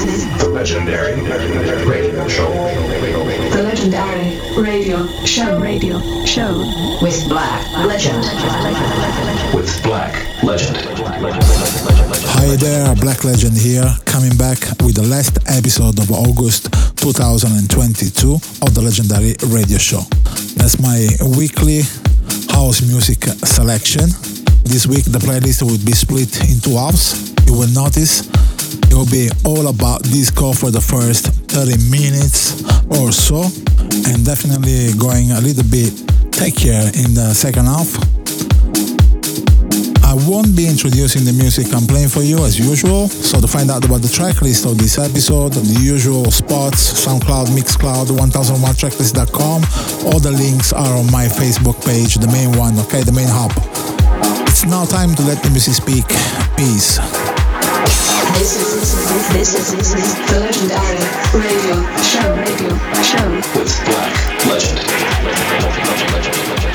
This is the legendary radio show. the legendary radio show radio show with Black Legend. With Black Legend. Hi there, Black Legend here, coming back with the last episode of August 2022 of the legendary radio show. That's my weekly house music selection. This week the playlist will be split in two halves. You will notice it will be all about disco for the first 30 minutes or so, and definitely going a little bit techier in the second half. I won't be introducing the music I'm playing for you as usual. So to find out about the track list of this episode, the usual spots, SoundCloud, Mixcloud, 1001tracklist.com. All the links are on my Facebook page, the main one, okay, the main hub. It's now time to let the music speak. Peace. This is this is the legendary radio show radio show With Black Legend. You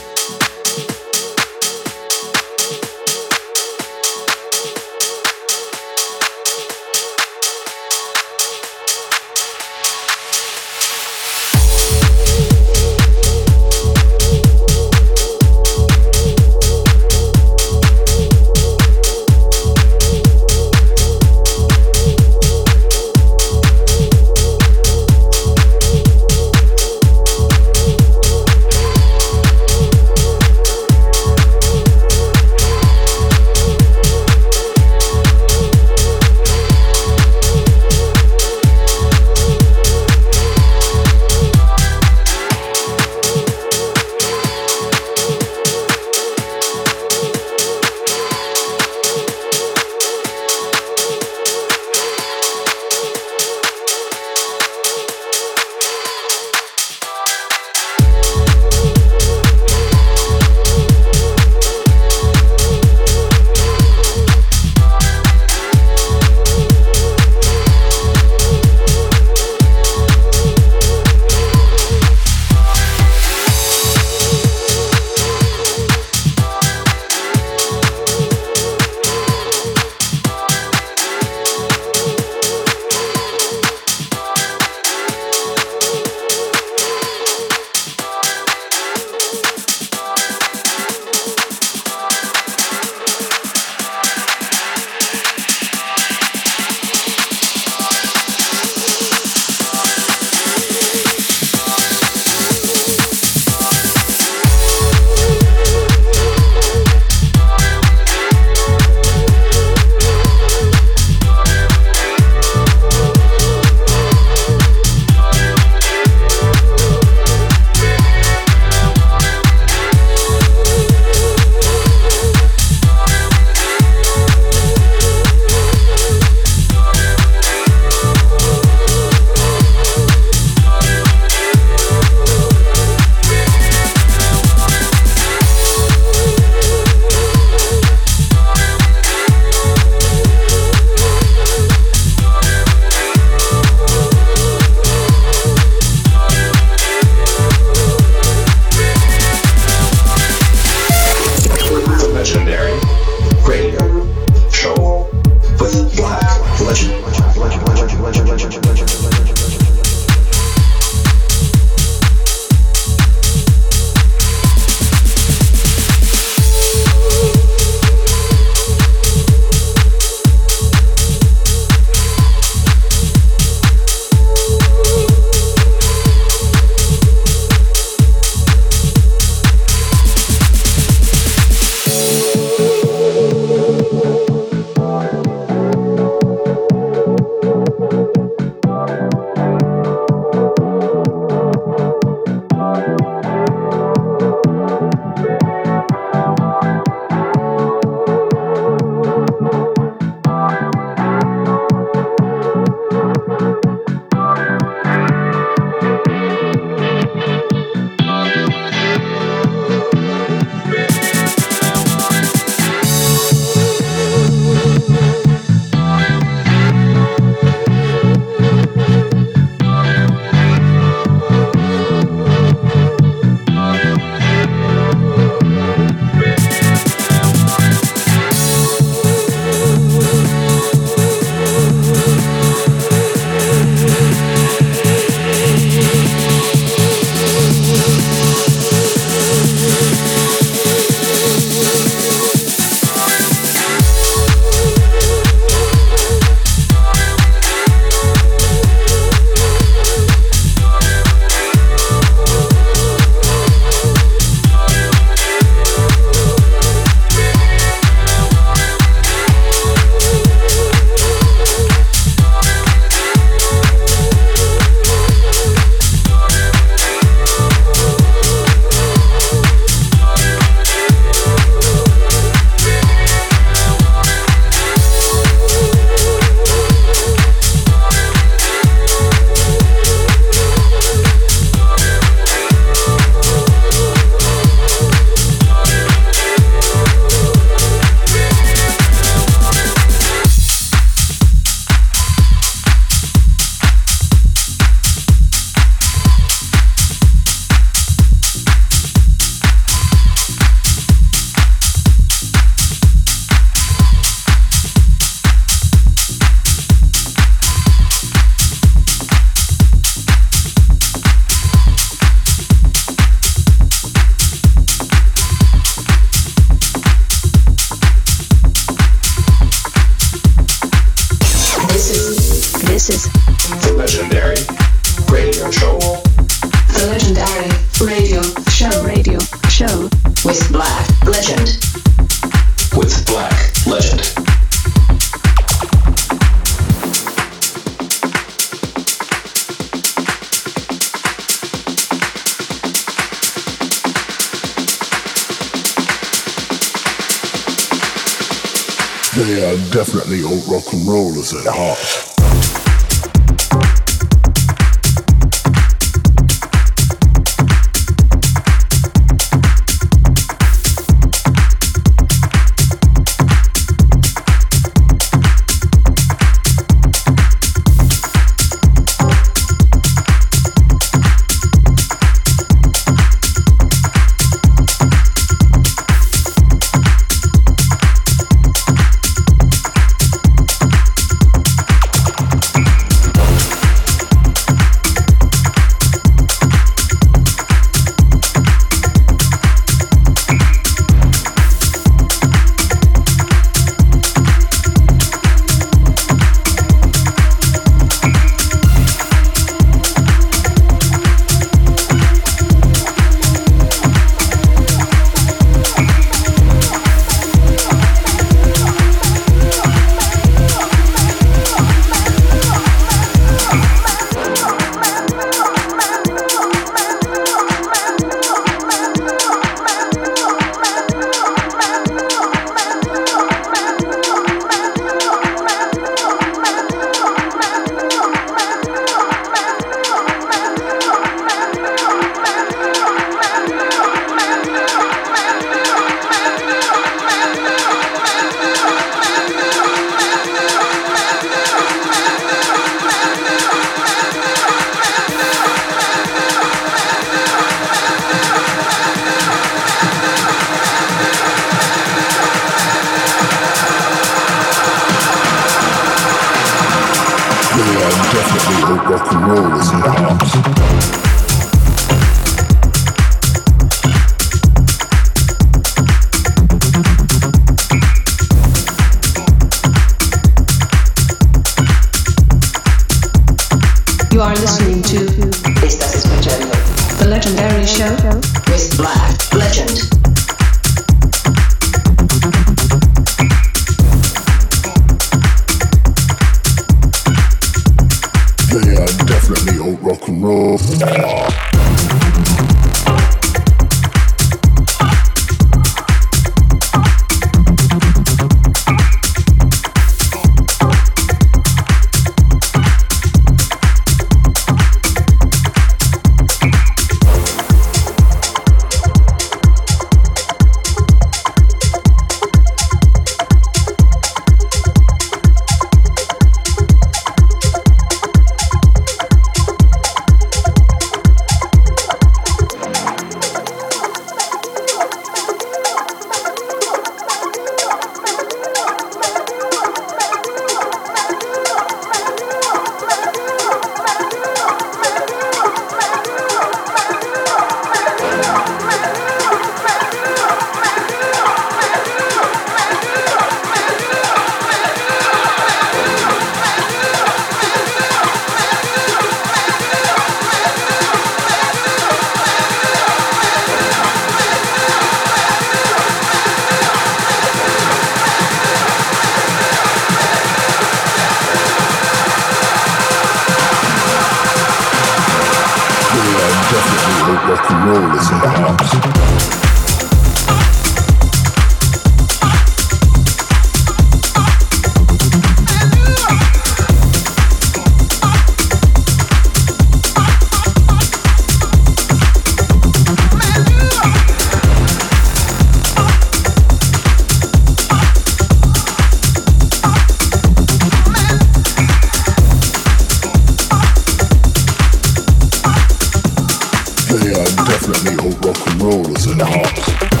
legendary radio show radio show with Black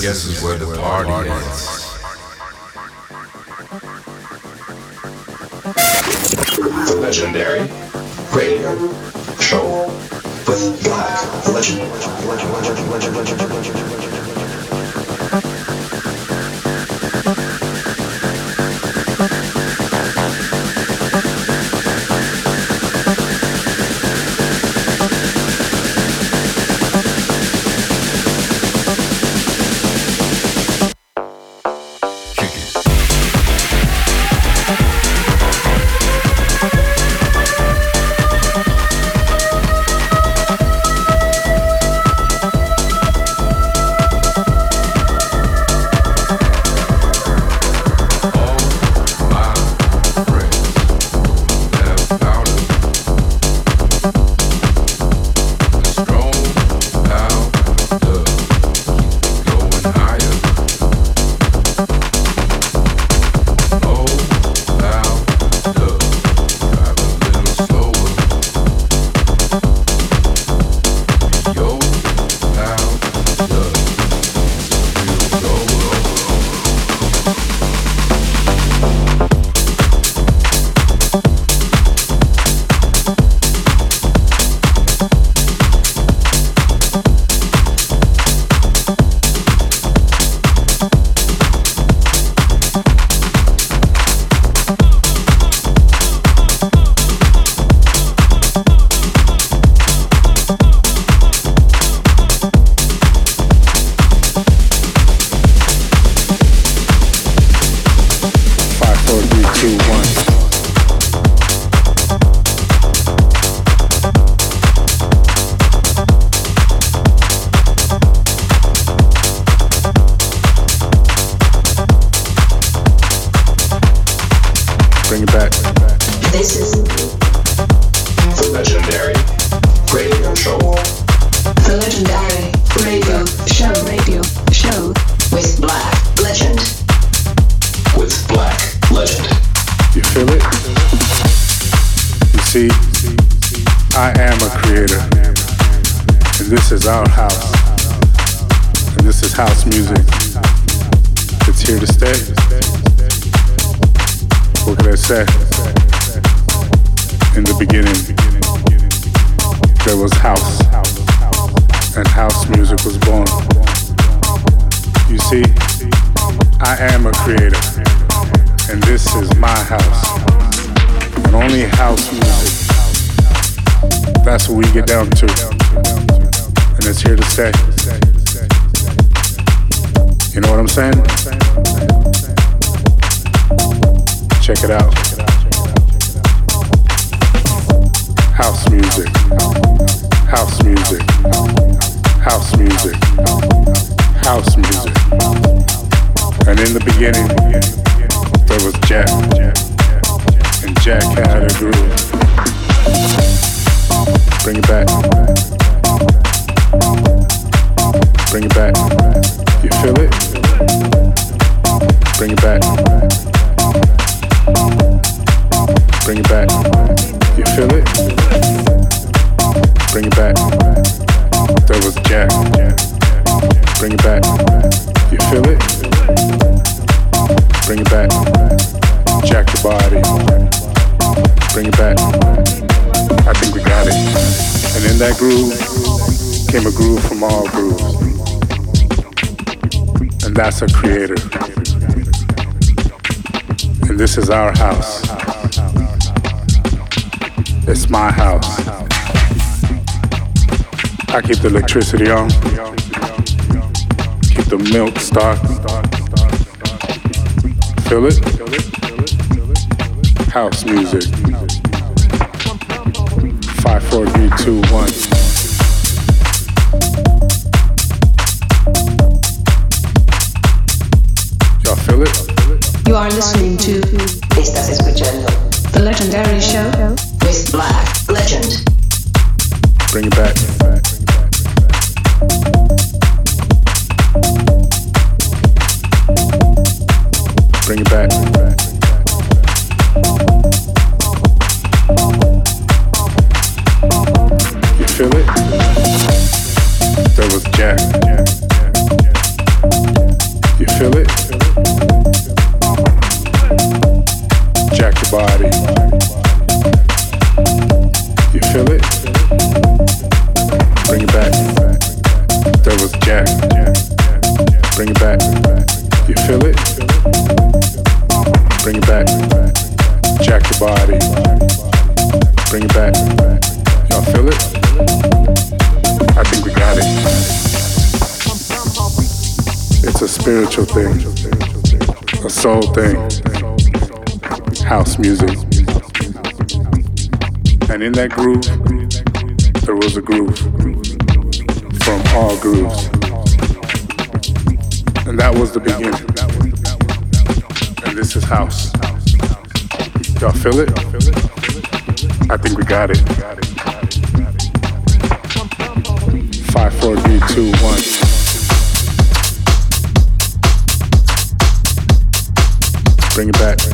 Guess this is where the party is. The legendary radio show with Black legend, legend, legend, legend, Bring it back. Bring it back. You feel it? groove came a groove from all grooves. And that's a creator. And this is our house. It's my house. I keep the electricity on, keep the milk stocked. Feel it? House music. Five, four, three, two, one. Bring it back. You feel it? Bring it back. Jack your body. Bring it back. Y'all feel it? I think we got it. It's a spiritual thing, a soul thing, house music. And in that groove, there was a groove from all grooves. And that was the beginning. And this is house. Y'all feel it? I think we got it. Five, four, three, two, one. Bring it back.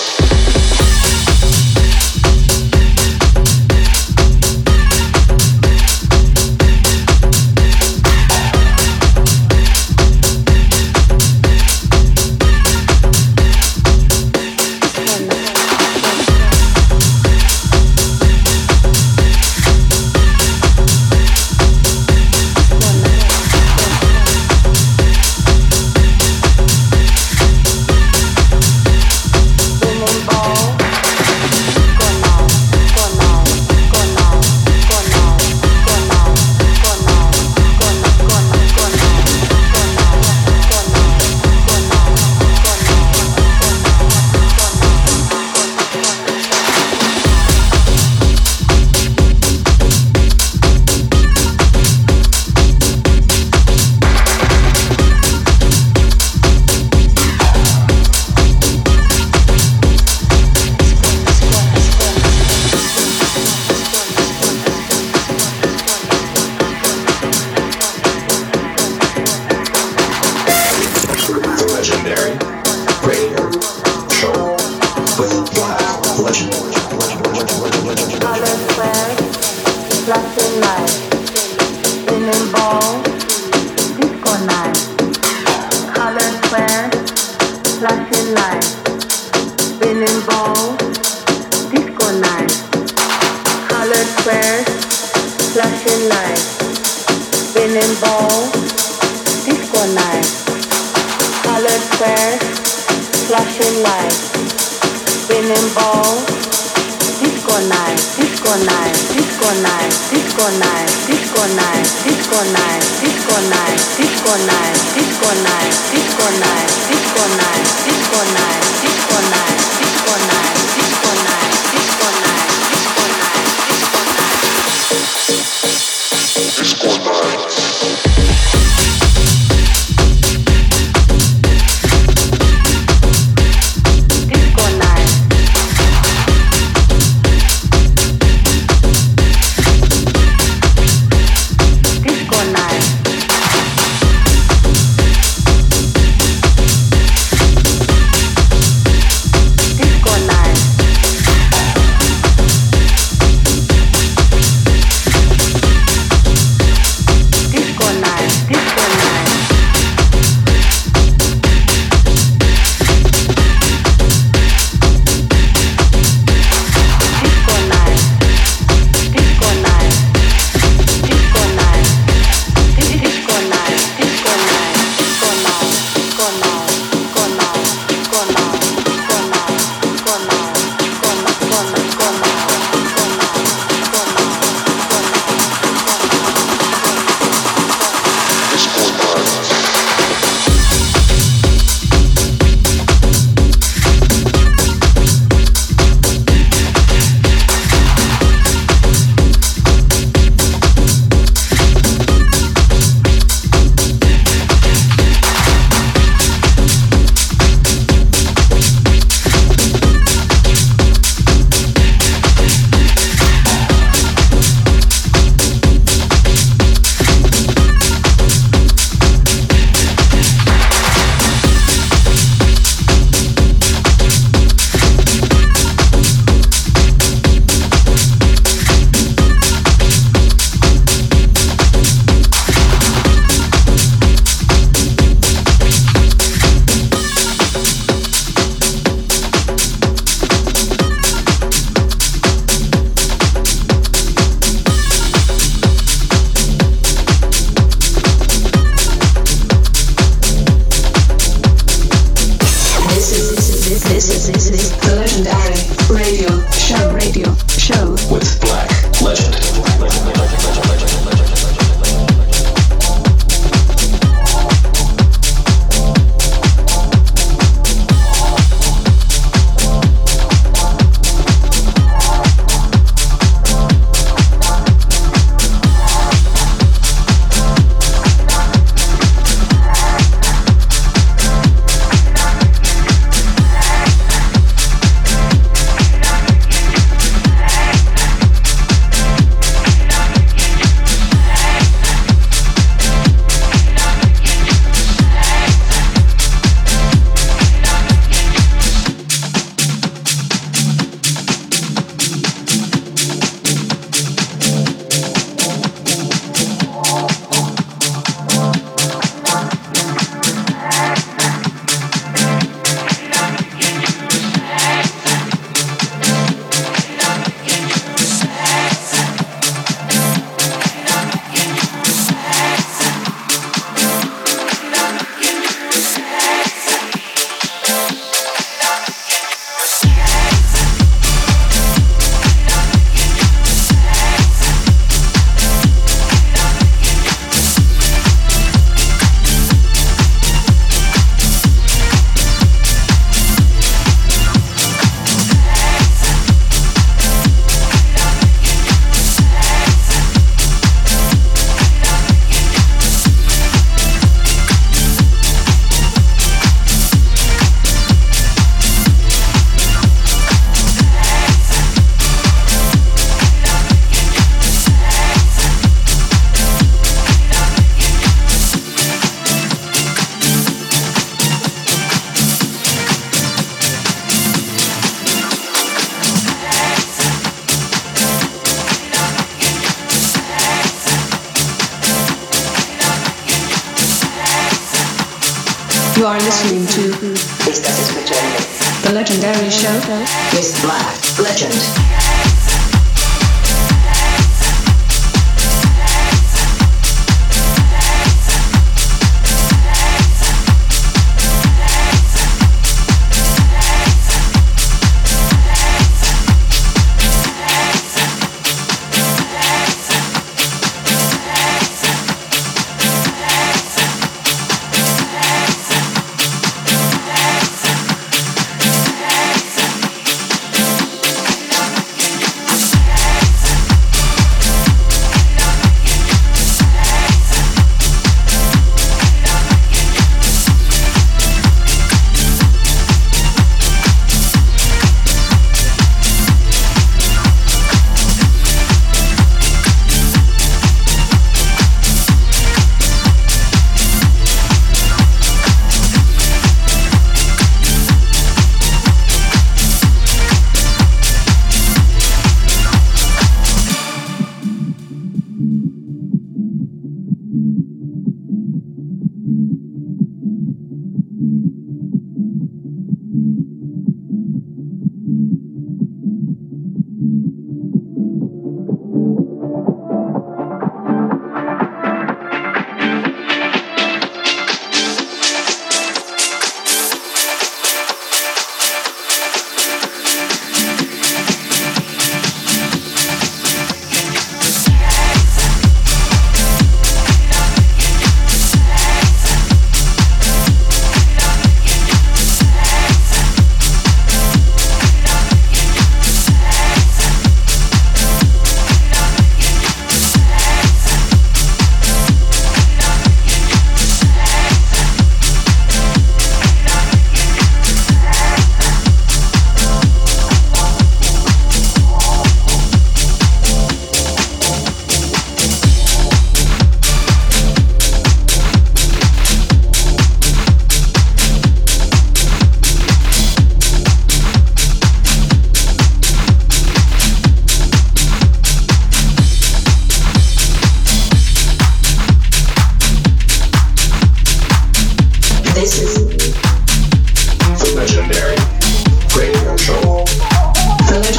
ball, disco night, colored squares, flashing lights, spinning ball, disco night, disco night, disco night, disco night, disco night, disco night, disco night, disco night, disco night, disco night, disco night, disco night, disco night, disco night, disco night, disco night, disco night, disco night. Disco night.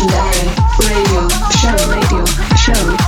legendary radio show, radio show.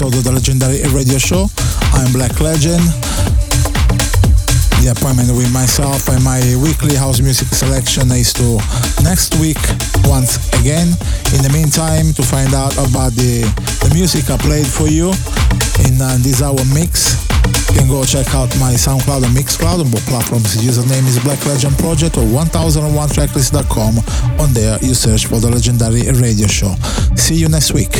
Episode of the legendary radio show. I'm Black Legend. The appointment with myself and my weekly house music selection is to next week once again. In the meantime, to find out about the, the music I played for you in uh, this hour mix, you can go check out my SoundCloud and Mixcloud on both platforms. Username is Black Legend Project or 1001tracklist.com. On there, you search for the legendary radio show. See you next week.